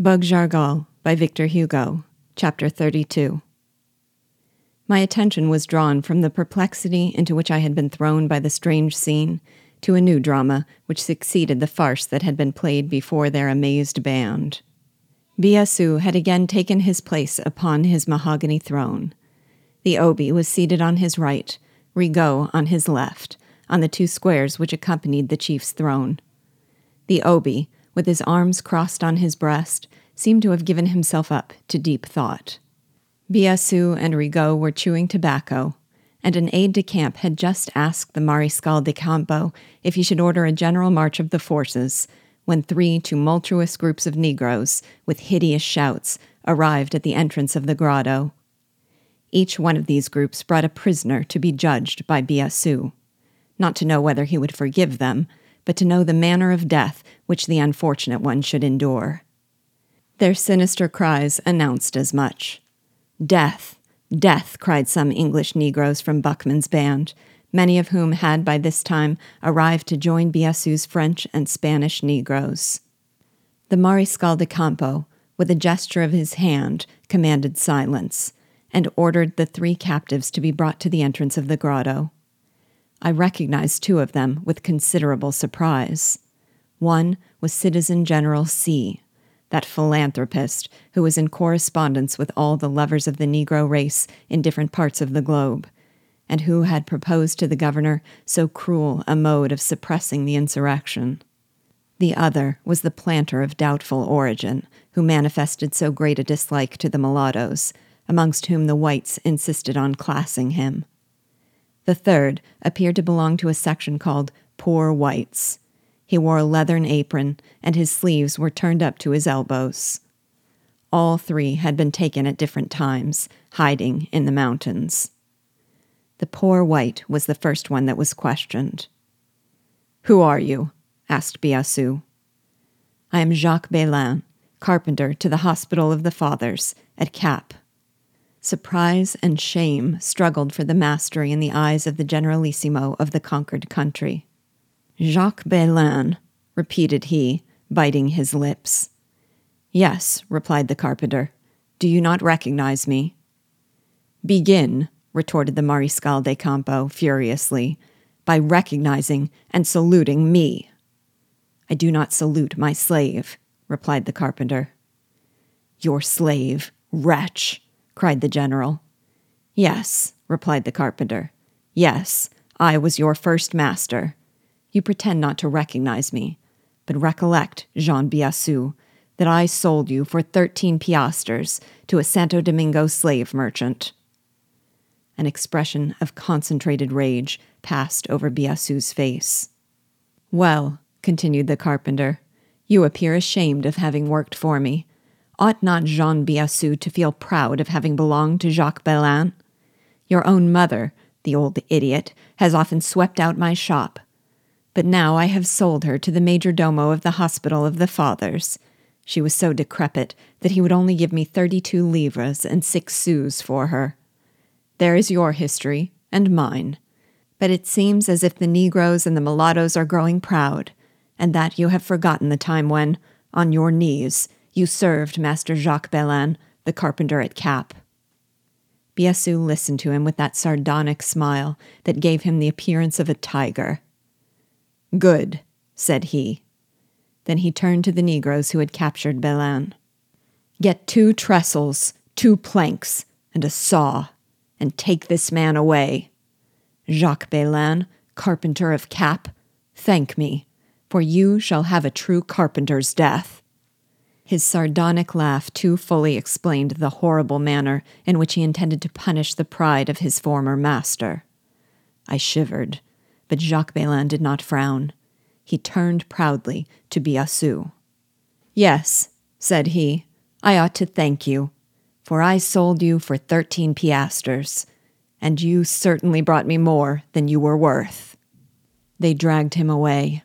Bug Jargal by Victor Hugo, Chapter 32. My attention was drawn from the perplexity into which I had been thrown by the strange scene to a new drama which succeeded the farce that had been played before their amazed band. Biassou had again taken his place upon his mahogany throne. The Obi was seated on his right, Rigaud on his left, on the two squares which accompanied the chief's throne. The Obi, with his arms crossed on his breast, seemed to have given himself up to deep thought. Biassou and Rigaud were chewing tobacco, and an aide de camp had just asked the Mariscal de Campo if he should order a general march of the forces when three tumultuous groups of Negroes, with hideous shouts, arrived at the entrance of the grotto. Each one of these groups brought a prisoner to be judged by Biassou, not to know whether he would forgive them, but to know the manner of death which the unfortunate one should endure. Their sinister cries announced as much. Death, death, cried some English Negroes from Buckman's band, many of whom had by this time arrived to join Biassou's French and Spanish Negroes. The Mariscal de Campo, with a gesture of his hand, commanded silence, and ordered the three captives to be brought to the entrance of the grotto. I recognized two of them with considerable surprise. One was Citizen General C, that philanthropist who was in correspondence with all the lovers of the Negro race in different parts of the globe, and who had proposed to the governor so cruel a mode of suppressing the insurrection. The other was the planter of doubtful origin, who manifested so great a dislike to the mulattoes, amongst whom the whites insisted on classing him. The third appeared to belong to a section called Poor Whites. He wore a leathern apron, and his sleeves were turned up to his elbows. All three had been taken at different times, hiding in the mountains. The poor white was the first one that was questioned. Who are you? asked Biassou. I am Jacques Belin, carpenter to the Hospital of the Fathers at Cap. Surprise and shame struggled for the mastery in the eyes of the generalissimo of the conquered country. Jacques Belin, repeated he, biting his lips. Yes, replied the carpenter. Do you not recognize me? Begin, retorted the Mariscal de Campo furiously, by recognizing and saluting me. I do not salute my slave, replied the carpenter. Your slave, wretch, cried the general. Yes, replied the carpenter. Yes, I was your first master. You pretend not to recognize me, but recollect, Jean Biassou, that I sold you for thirteen piastres to a Santo Domingo slave merchant. An expression of concentrated rage passed over Biassou's face. Well, continued the carpenter, you appear ashamed of having worked for me, Ought not Jean Biassou to feel proud of having belonged to Jacques Belin? Your own mother, the old idiot, has often swept out my shop. But now I have sold her to the major domo of the Hospital of the Fathers. She was so decrepit that he would only give me thirty two livres and six sous for her. There is your history, and mine. But it seems as if the Negroes and the mulattoes are growing proud, and that you have forgotten the time when, on your knees, you served Master Jacques Belin, the carpenter at Cap. Biassou listened to him with that sardonic smile that gave him the appearance of a tiger. Good, said he. Then he turned to the Negroes who had captured Belin. Get two trestles, two planks, and a saw, and take this man away. Jacques Belin, carpenter of Cap, thank me, for you shall have a true carpenter's death. His sardonic laugh too fully explained the horrible manner in which he intended to punish the pride of his former master. I shivered, but Jacques Belin did not frown. He turned proudly to Biassou. Yes, said he, I ought to thank you, for I sold you for thirteen piastres, and you certainly brought me more than you were worth. They dragged him away.